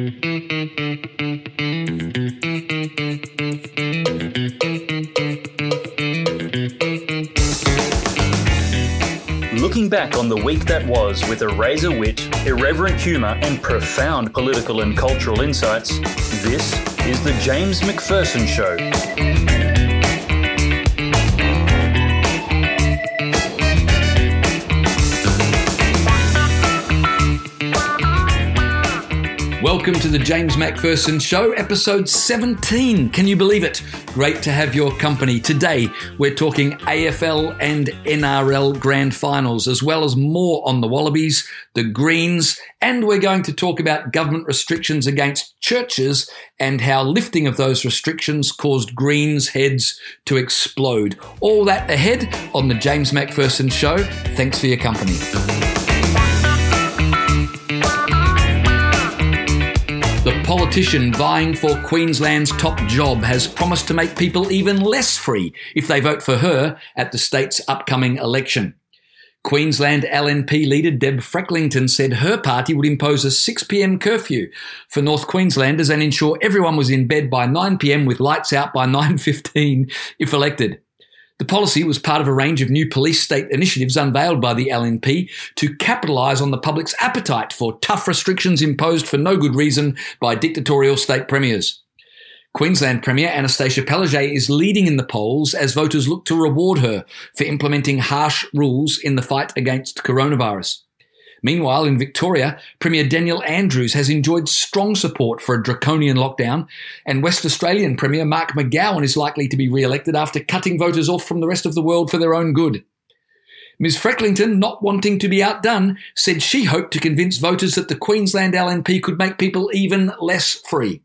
Looking back on the week that was with a razor wit, irreverent humour, and profound political and cultural insights, this is The James Macpherson Show. Welcome to the James Macpherson Show, episode 17. Can you believe it? Great to have your company. Today, we're talking AFL and NRL grand finals, as well as more on the Wallabies, the Greens, and we're going to talk about government restrictions against churches and how lifting of those restrictions caused Greens' heads to explode. All that ahead on the James Macpherson Show. Thanks for your company. Politician vying for Queensland's top job has promised to make people even less free if they vote for her at the state's upcoming election. Queensland LNP leader Deb Frecklington said her party would impose a 6pm curfew for North Queenslanders and ensure everyone was in bed by 9pm with lights out by 9.15 if elected. The policy was part of a range of new police state initiatives unveiled by the LNP to capitalise on the public's appetite for tough restrictions imposed for no good reason by dictatorial state premiers. Queensland Premier Annastacia Palaszczuk is leading in the polls as voters look to reward her for implementing harsh rules in the fight against coronavirus. Meanwhile, in Victoria, Premier Daniel Andrews has enjoyed strong support for a draconian lockdown, and West Australian Premier Mark McGowan is likely to be re elected after cutting voters off from the rest of the world for their own good. Ms. Frecklington, not wanting to be outdone, said she hoped to convince voters that the Queensland LNP could make people even less free.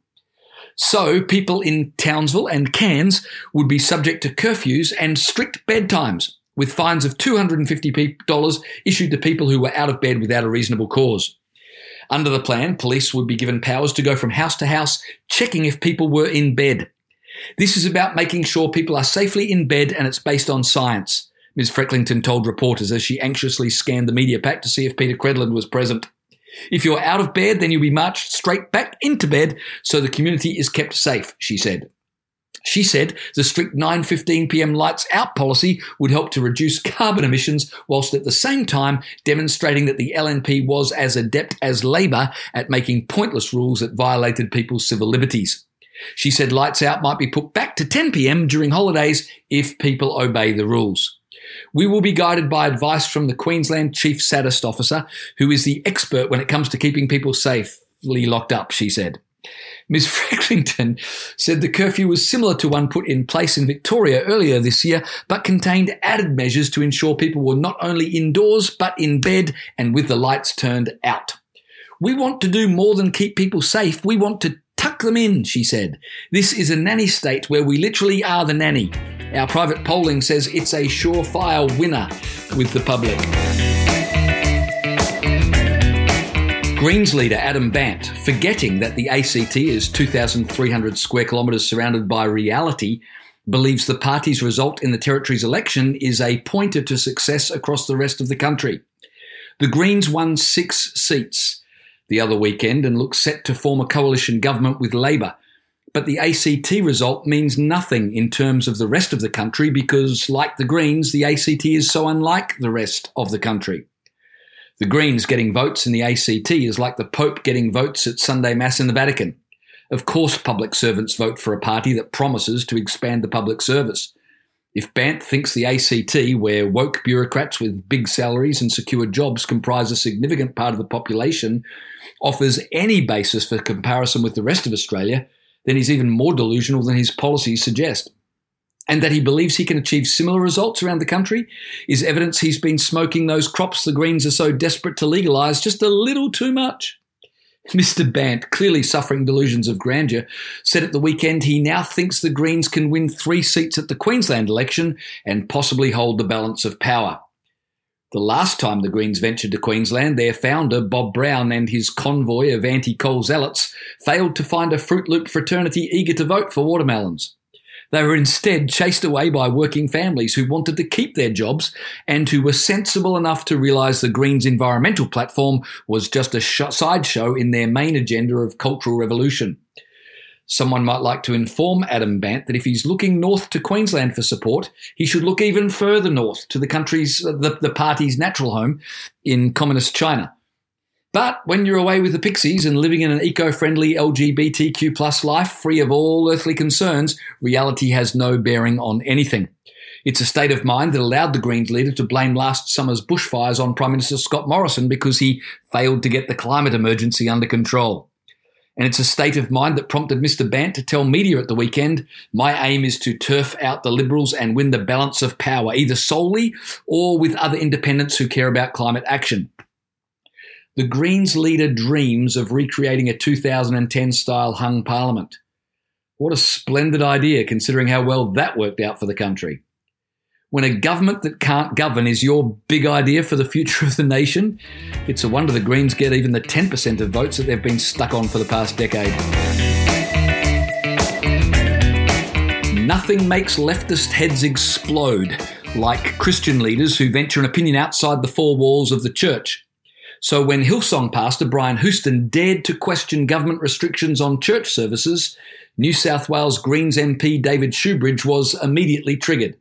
So, people in Townsville and Cairns would be subject to curfews and strict bedtimes with fines of $250 issued to people who were out of bed without a reasonable cause. Under the plan, police would be given powers to go from house to house, checking if people were in bed. This is about making sure people are safely in bed and it's based on science, Ms. Frecklington told reporters as she anxiously scanned the media pack to see if Peta Credlin was present. If you're out of bed, then you'll be marched straight back into bed so the community is kept safe, she said. She said the strict 9:15 p.m. lights out policy would help to reduce carbon emissions whilst at the same time demonstrating that the LNP was as adept as Labor at making pointless rules that violated people's civil liberties. She said lights out might be put back to 10 p.m. during holidays if people obey the rules. We will be guided by advice from the Queensland Chief Sadist Officer, who is the expert when it comes to keeping people safely locked up, she said. Ms. Frecklington said the curfew was similar to one put in place in Victoria earlier this year, but contained added measures to ensure people were not only indoors, but in bed and with the lights turned out. We want to do more than keep people safe. We want to tuck them in, she said. This is a nanny state where we literally are the nanny. Our private polling says it's a surefire winner with the public. Greens leader Adam Bandt, forgetting that the ACT is 2,300 square kilometres surrounded by reality, believes the party's result in the Territory's election is a pointer to success across the rest of the country. The Greens won six seats the other weekend and look set to form a coalition government with Labor. But the ACT result means nothing in terms of the rest of the country because, like the Greens, the ACT is so unlike the rest of the country. The Greens getting votes in the ACT is like the Pope getting votes at Sunday Mass in the Vatican. Of course, public servants vote for a party that promises to expand the public service. If Bandt thinks the ACT, where woke bureaucrats with big salaries and secure jobs comprise a significant part of the population, offers any basis for comparison with the rest of Australia, then he's even more delusional than his policies suggest and that he believes he can achieve similar results around the country is evidence he's been smoking those crops the Greens are so desperate to legalise just a little too much. Mr. Bandt, clearly suffering delusions of grandeur, said at the weekend he now thinks the Greens can win three seats at the Queensland election and possibly hold the balance of power. The last time the Greens ventured to Queensland, their founder, Bob Brown, and his convoy of anti coal zealots failed to find a Fruit Loop fraternity eager to vote for watermelons. They were instead chased away by working families who wanted to keep their jobs and who were sensible enough to realise the Greens' environmental platform was just a sideshow in their main agenda of cultural revolution. Someone might like to inform Adam Bandt that if he's looking north to Queensland for support, he should look even further north to the country's the, the party's natural home in communist China. But when you're away with the pixies and living in an eco-friendly LGBTQ plus life free of all earthly concerns, reality has no bearing on anything. It's a state of mind that allowed the Greens leader to blame last summer's bushfires on Prime Minister Scott Morrison because he failed to get the climate emergency under control. And it's a state of mind that prompted Mr. Bandt to tell media at the weekend my aim is to turf out the Liberals and win the balance of power, either solely or with other independents who care about climate action. The Greens leader dreams of recreating a 2010 style hung parliament. What a splendid idea, considering how well that worked out for the country when a government that can't govern is your big idea for the future of the nation, it's a wonder the Greens get even the 10% of votes that they've been stuck on for the past decade. Nothing makes leftist heads explode like Christian leaders who venture an opinion outside the four walls of the church. So when Hillsong pastor Brian Houston dared to question government restrictions on church services, New South Wales Greens MP David Shoebridge was immediately triggered.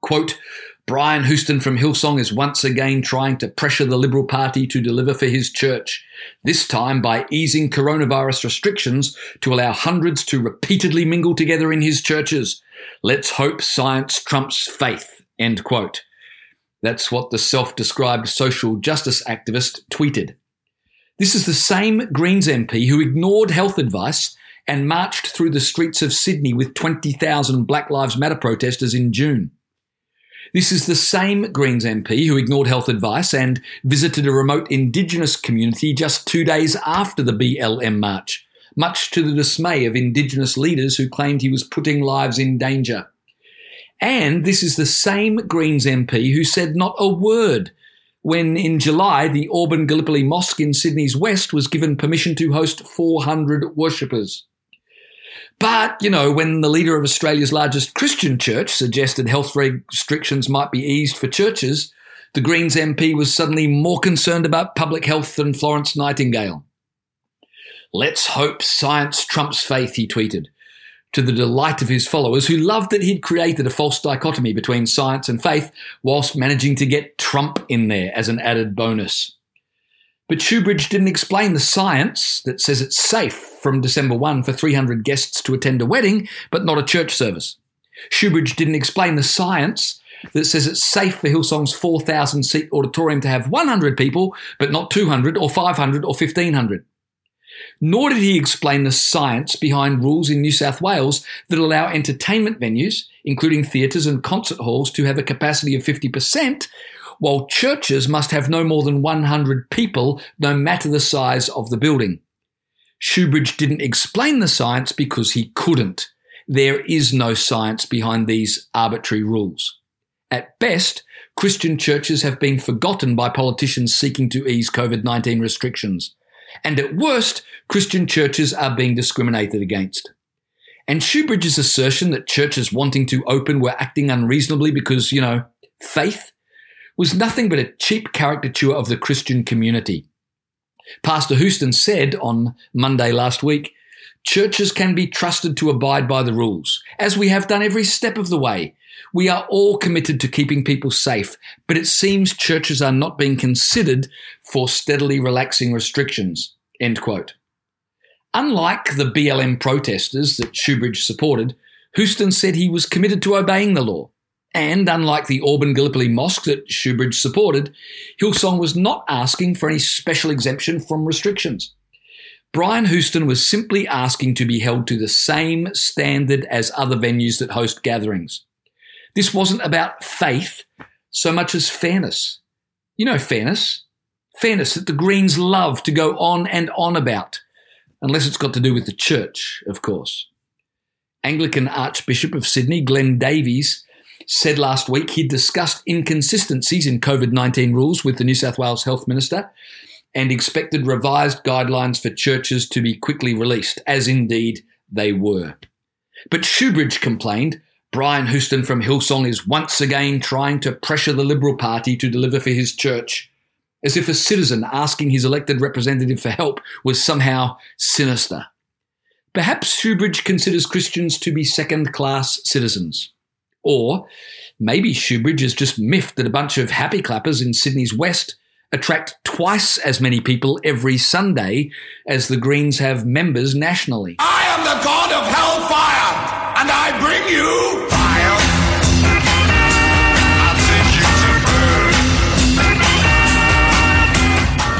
Quote, Brian Houston from Hillsong is once again trying to pressure the Liberal Party to deliver for his church, this time by easing coronavirus restrictions to allow hundreds to repeatedly mingle together in his churches. Let's hope science trumps faith. End quote. That's what the self described social justice activist tweeted. This is the same Greens MP who ignored health advice and marched through the streets of Sydney with 20,000 Black Lives Matter protesters in June. This is the same Greens MP who ignored health advice and visited a remote Indigenous community just two days after the BLM march, much to the dismay of Indigenous leaders who claimed he was putting lives in danger. And this is the same Greens MP who said not a word when in July the Auburn Gallipoli Mosque in Sydney's West was given permission to host 400 worshippers. But, you know, when the leader of Australia's largest Christian church suggested health restrictions might be eased for churches, the Greens MP was suddenly more concerned about public health than Florence Nightingale. Let's hope science trumps faith, he tweeted, to the delight of his followers who loved that he'd created a false dichotomy between science and faith whilst managing to get Trump in there as an added bonus. But Shoebridge didn't explain the science that says it's safe from December 1 for 300 guests to attend a wedding, but not a church service. Shoebridge didn't explain the science that says it's safe for Hillsong's 4,000 seat auditorium to have 100 people, but not 200 or 500 or 1,500. Nor did he explain the science behind rules in New South Wales that allow entertainment venues, including theatres and concert halls, to have a capacity of 50%, while churches must have no more than 100 people, no matter the size of the building. Shoebridge didn't explain the science because he couldn't. There is no science behind these arbitrary rules. At best, Christian churches have been forgotten by politicians seeking to ease COVID 19 restrictions. And at worst, Christian churches are being discriminated against. And Shoebridge's assertion that churches wanting to open were acting unreasonably because, you know, faith was nothing but a cheap caricature of the Christian community. Pastor Houston said on Monday last week, Churches can be trusted to abide by the rules, as we have done every step of the way. We are all committed to keeping people safe, but it seems churches are not being considered for steadily relaxing restrictions. End quote. Unlike the BLM protesters that Shoebridge supported, Houston said he was committed to obeying the law. And unlike the Auburn Gallipoli Mosque that Shoebridge supported, Hillsong was not asking for any special exemption from restrictions. Brian Houston was simply asking to be held to the same standard as other venues that host gatherings. This wasn't about faith so much as fairness. You know, fairness. Fairness that the Greens love to go on and on about, unless it's got to do with the church, of course. Anglican Archbishop of Sydney, Glenn Davies, said last week he'd discussed inconsistencies in COVID 19 rules with the New South Wales Health Minister and expected revised guidelines for churches to be quickly released, as indeed they were. But Shoebridge complained Brian Houston from Hillsong is once again trying to pressure the Liberal Party to deliver for his church, as if a citizen asking his elected representative for help was somehow sinister. Perhaps Shoebridge considers Christians to be second class citizens. Or maybe Shoebridge is just miffed that a bunch of happy clappers in Sydney's West attract twice as many people every Sunday as the Greens have members nationally. I am the god of hellfire, and I bring you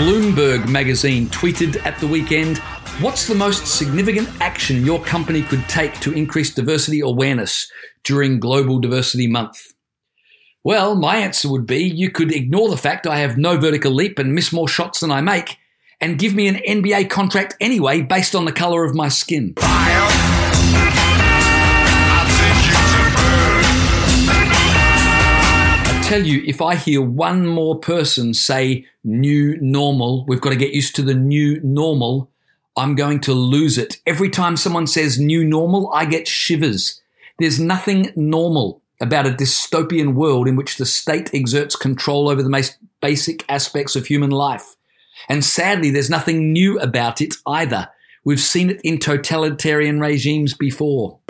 Bloomberg magazine tweeted at the weekend What's the most significant action your company could take to increase diversity awareness during Global Diversity Month? Well, my answer would be you could ignore the fact I have no vertical leap and miss more shots than I make, and give me an NBA contract anyway based on the colour of my skin. Tell you, if I hear one more person say new normal, we've got to get used to the new normal, I'm going to lose it. Every time someone says new normal, I get shivers. There's nothing normal about a dystopian world in which the state exerts control over the most basic aspects of human life. And sadly, there's nothing new about it either. We've seen it in totalitarian regimes before.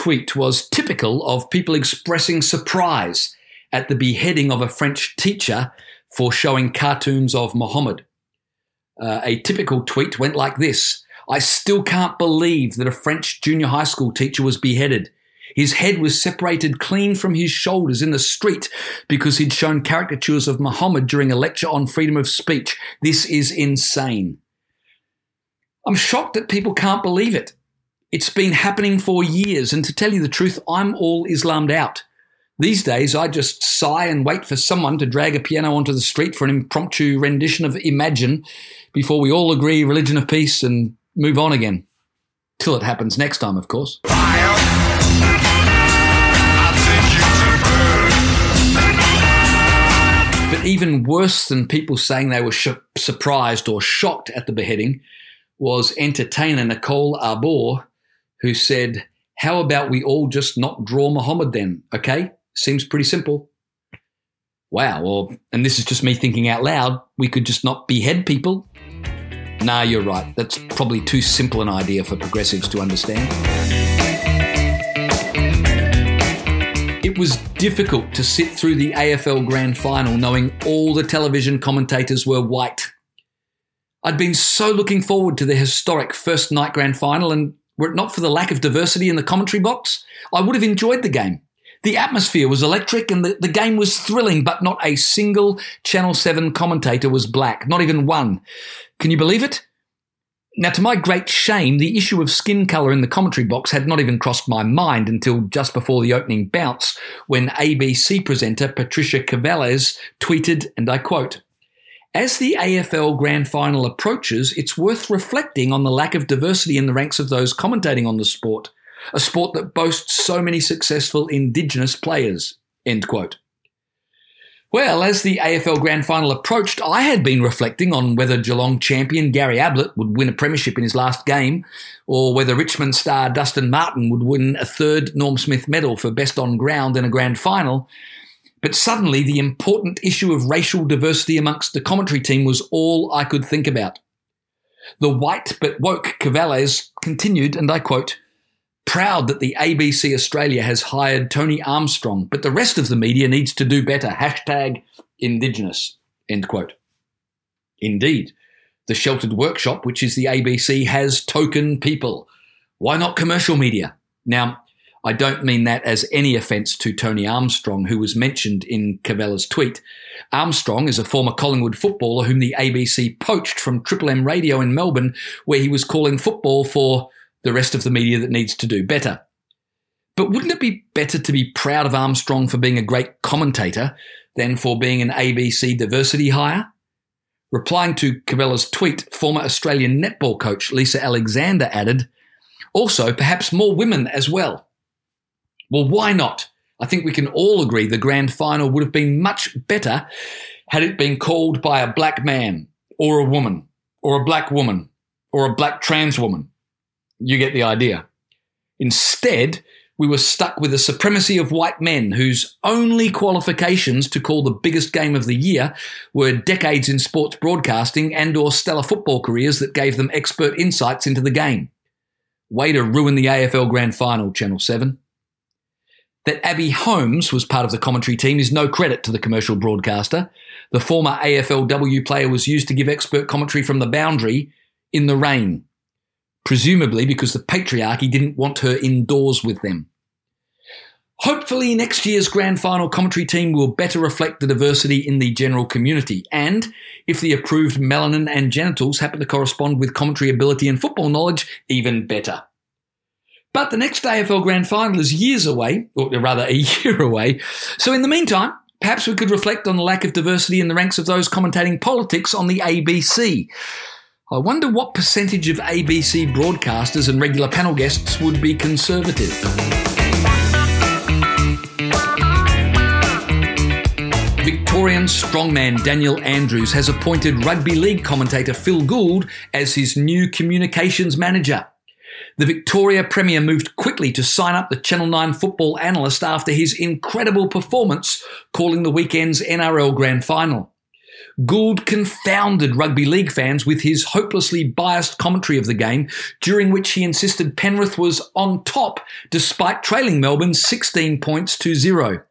Tweet was typical of people expressing surprise at the beheading of a French teacher for showing cartoons of Muhammad. Uh, a typical tweet went like this I still can't believe that a French junior high school teacher was beheaded. His head was separated clean from his shoulders in the street because he'd shown caricatures of Muhammad during a lecture on freedom of speech. This is insane. I'm shocked that people can't believe it. It's been happening for years, and to tell you the truth, I'm all Islammed out. These days, I just sigh and wait for someone to drag a piano onto the street for an impromptu rendition of Imagine before we all agree religion of peace and move on again. Till it happens next time, of course. But even worse than people saying they were sh- surprised or shocked at the beheading was entertainer Nicole Arbour, who said, How about we all just not draw Muhammad then, okay? Seems pretty simple. Wow, and this is just me thinking out loud, we could just not behead people. Nah, you're right. That's probably too simple an idea for progressives to understand. It was difficult to sit through the AFL Grand Final knowing all the television commentators were white. I'd been so looking forward to the historic first night Grand Final, and were it not for the lack of diversity in the commentary box, I would have enjoyed the game. The atmosphere was electric and the, the game was thrilling, but not a single Channel 7 commentator was black, not even one. Can you believe it? Now, to my great shame, the issue of skin colour in the commentary box had not even crossed my mind until just before the opening bounce, when ABC presenter Patricia Karvelas tweeted, and I quote, as the AFL Grand Final approaches, it's worth reflecting on the lack of diversity in the ranks of those commentating on the sport a sport that boasts so many successful Indigenous players. End quote. Well, as the AFL Grand Final approached, I had been reflecting on whether Geelong champion Gary Ablett would win a premiership in his last game, or whether Richmond star Dustin Martin would win a third Norm Smith medal for best on ground in a grand final. But suddenly, the important issue of racial diversity amongst the commentary team was all I could think about. The white but woke Karvelas continued, and I quote, proud that the ABC Australia has hired Tony Armstrong, but the rest of the media needs to do better. Hashtag Indigenous. End quote. Indeed, the Sheltered Workshop, which is the ABC, has token people. Why not commercial media? Now, I don't mean that as any offence to Tony Armstrong, who was mentioned in Karvelas' tweet. Armstrong is a former Collingwood footballer whom the ABC poached from Triple M Radio in Melbourne, where he was calling football for the rest of the media that needs to do better. But wouldn't it be better to be proud of Armstrong for being a great commentator than for being an ABC diversity hire? Replying to Karvelas' tweet, former Australian netball coach Lisa Alexander added, also perhaps more women as well. Well, why not? I think we can all agree the grand final would have been much better had it been called by a black man or a woman, or a black woman, or a black trans woman. You get the idea. Instead, we were stuck with the supremacy of white men whose only qualifications to call the biggest game of the year were decades in sports broadcasting and or stellar football careers that gave them expert insights into the game. Way to ruin the AFL Grand Final, Channel 7. That Abbey Holmes was part of the commentary team is no credit to the commercial broadcaster. The former AFLW player was used to give expert commentary from the boundary in the rain, presumably because the patriarchy didn't want her indoors with them. Hopefully, next year's grand final commentary team will better reflect the diversity in the general community, and if the approved melanin and genitals happen to correspond with commentary ability and football knowledge, even better. But the next AFL Grand Final is years away, or rather a year away. So in the meantime, perhaps we could reflect on the lack of diversity in the ranks of those commentating politics on the ABC. I wonder what percentage of ABC broadcasters and regular panel guests would be conservative. Victorian strongman Daniel Andrews has appointed rugby league commentator Phil Gould as his new communications manager. The Victoria Premier moved quickly to sign up the Channel 9 football analyst after his incredible performance calling the weekend's NRL Grand Final. Gould confounded rugby league fans with his hopelessly biased commentary of the game, during which he insisted Penrith was on top despite trailing Melbourne 16 points to zero.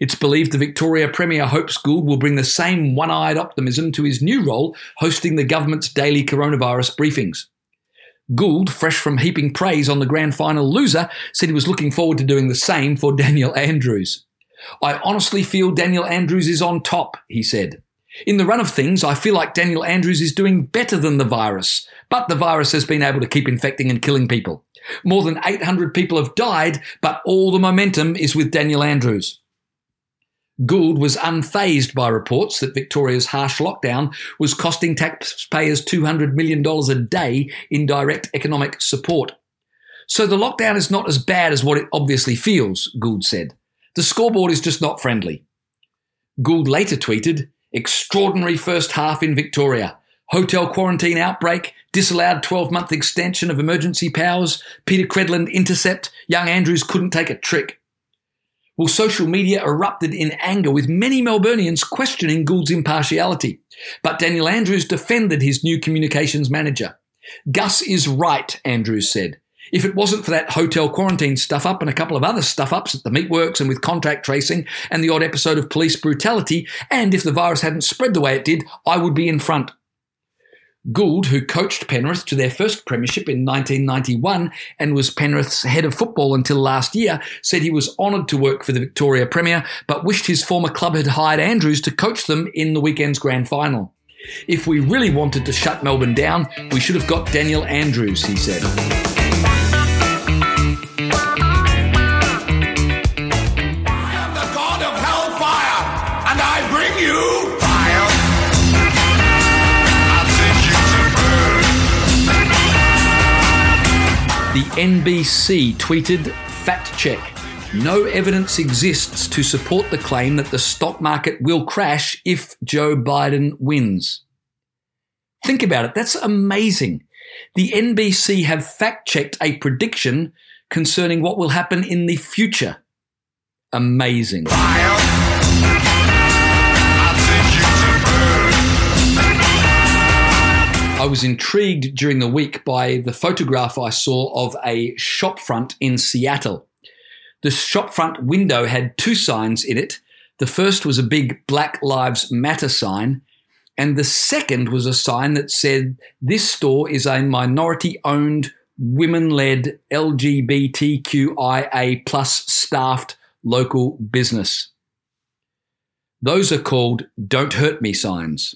It's believed the Victoria Premier hopes Gould will bring the same one eyed optimism to his new role hosting the government's daily coronavirus briefings. Gould, fresh from heaping praise on the grand final loser, said he was looking forward to doing the same for Daniel Andrews. I honestly feel Daniel Andrews is on top, he said. In the run of things, I feel like Daniel Andrews is doing better than the virus, but the virus has been able to keep infecting and killing people. More than 800 people have died, but all the momentum is with Daniel Andrews. Gould was unfazed by reports that Victoria's harsh lockdown was costing taxpayers $200 million a day in direct economic support. So the lockdown is not as bad as what it obviously feels, Gould said. The scoreboard is just not friendly. Gould later tweeted, Extraordinary first half in Victoria. Hotel quarantine outbreak, disallowed 12 month extension of emergency powers, Peta Credlin intercept, young Andrews couldn't take a trick. Well, social media erupted in anger with many Melburnians questioning Gould's impartiality. But Daniel Andrews defended his new communications manager. Gus is right, Andrews said. If it wasn't for that hotel quarantine stuff up and a couple of other stuff ups at the meatworks and with contract tracing and the odd episode of police brutality, and if the virus hadn't spread the way it did, I would be in front. Gould, who coached Penrith to their first premiership in 1991 and was Penrith's head of football until last year, said he was honoured to work for the Victoria Premier, but wished his former club had hired Andrews to coach them in the weekend's grand final. If we really wanted to shut Melbourne down, we should have got Daniel Andrews, he said. NBC tweeted fact check. No evidence exists to support the claim that the stock market will crash if Joe Biden wins. Think about it. That's amazing. The NBC have fact checked a prediction concerning what will happen in the future. Amazing. I was intrigued during the week by the photograph I saw of a shopfront in Seattle. The shopfront window had two signs in it. The first was a big Black Lives Matter sign, and the second was a sign that said, This store is a minority owned, women led, LGBTQIA plus staffed local business. Those are called Don't Hurt Me signs.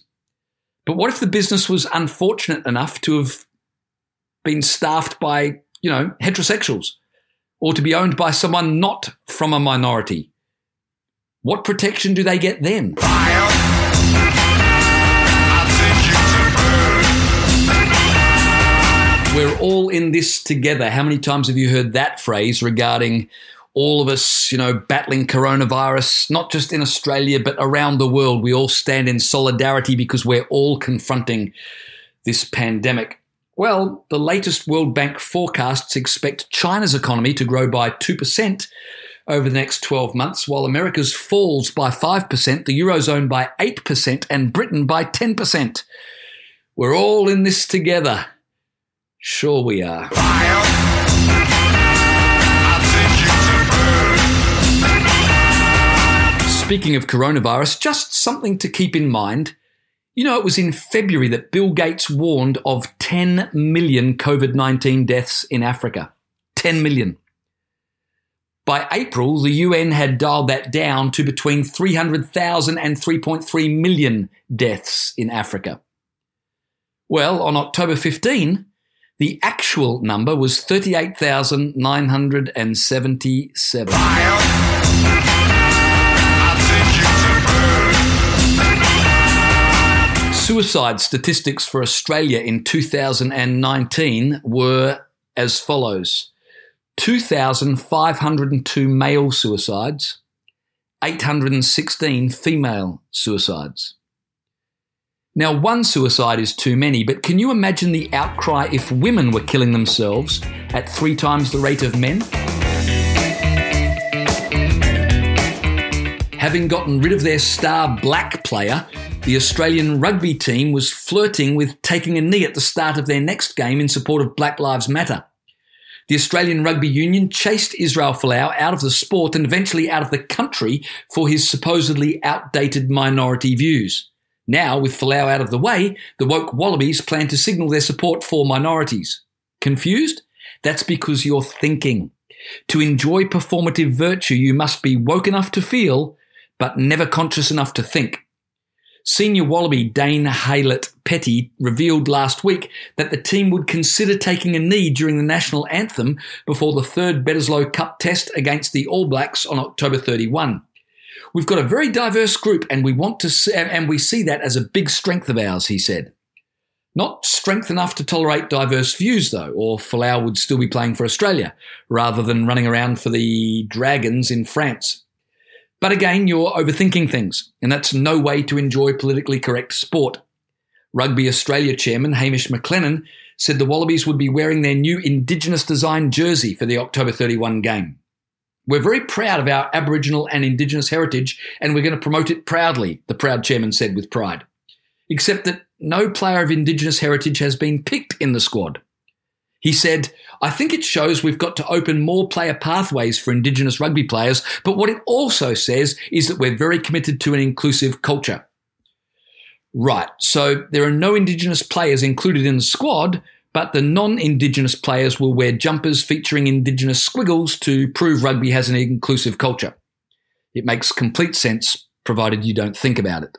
But what if the business was unfortunate enough to have been staffed by, you know, heterosexuals or to be owned by someone not from a minority? What protection do they get then? We're all in this together. How many times have you heard that phrase regarding all of us, you know, battling coronavirus, not just in Australia, but around the world. We all stand in solidarity because we're all confronting this pandemic. Well, the latest World Bank forecasts expect China's economy to grow by 2% over the next 12 months, while America's falls by 5%, the Eurozone by 8%, and Britain by 10%. We're all in this together. Sure, we are. Speaking of coronavirus, just something to keep in mind. You know, it was in February that Bill Gates warned of 10 million COVID 19 deaths in Africa. 10 million. By April, the UN had dialed that down to between 300,000 and 3.3 million deaths in Africa. Well, on October 15, the actual number was 38,977. Suicide statistics for Australia in 2019 were as follows 2,502 male suicides, 816 female suicides. Now, one suicide is too many, but can you imagine the outcry if women were killing themselves at three times the rate of men? Having gotten rid of their star black player, the Australian rugby team was flirting with taking a knee at the start of their next game in support of Black Lives Matter. The Australian Rugby Union chased Israel Folau out of the sport and eventually out of the country for his supposedly outdated minority views. Now, with Folau out of the way, the woke Wallabies plan to signal their support for minorities. Confused? That's because you're thinking. To enjoy performative virtue, you must be woke enough to feel, but never conscious enough to think. Senior Wallaby Dane Haylett Petty revealed last week that the team would consider taking a knee during the national anthem before the third Bledisloe Cup test against the All Blacks on October 31. We've got a very diverse group and we want to see, and we see that as a big strength of ours, he said. Not strength enough to tolerate diverse views, though, or Folau would still be playing for Australia rather than running around for the Dragons in France. But again, you're overthinking things, and that's no way to enjoy politically correct sport. Rugby Australia chairman Hamish McLennan said the Wallabies would be wearing their new Indigenous design jersey for the October 31 game. We're very proud of our Aboriginal and Indigenous heritage, and we're going to promote it proudly, the proud chairman said with pride. Except that no player of Indigenous heritage has been picked in the squad. He said, I think it shows we've got to open more player pathways for Indigenous rugby players, but what it also says is that we're very committed to an inclusive culture. Right, so there are no Indigenous players included in the squad, but the non Indigenous players will wear jumpers featuring Indigenous squiggles to prove rugby has an inclusive culture. It makes complete sense, provided you don't think about it.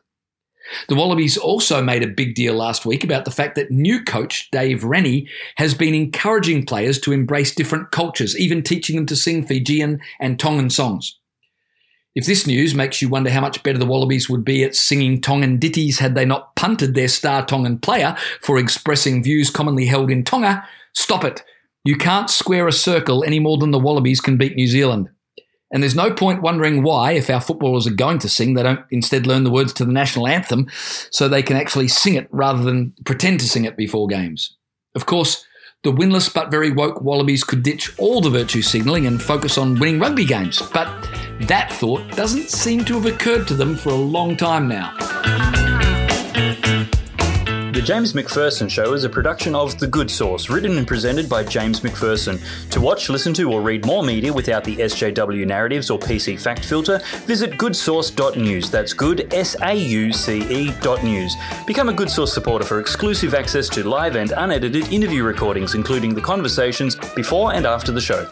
The Wallabies also made a big deal last week about the fact that new coach Dave Rennie has been encouraging players to embrace different cultures, even teaching them to sing Fijian and Tongan songs. If this news makes you wonder how much better the Wallabies would be at singing Tongan ditties had they not punted their star Tongan player for expressing views commonly held in Tonga, stop it. You can't square a circle any more than the Wallabies can beat New Zealand. And there's no point wondering why, if our footballers are going to sing, they don't instead learn the words to the national anthem so they can actually sing it rather than pretend to sing it before games. Of course, the winless but very woke Wallabies could ditch all the virtue signalling and focus on winning rugby games, but that thought doesn't seem to have occurred to them for a long time now. The James Macpherson Show is a production of The Good Sauce, written and presented by James Macpherson. To watch, listen to, or read more media without the SJW narratives or PC fact filter, visit goodsauce.news. That's good, S A U C E dot news. Become a Good Sauce supporter for exclusive access to live and unedited interview recordings, including the conversations before and after the show.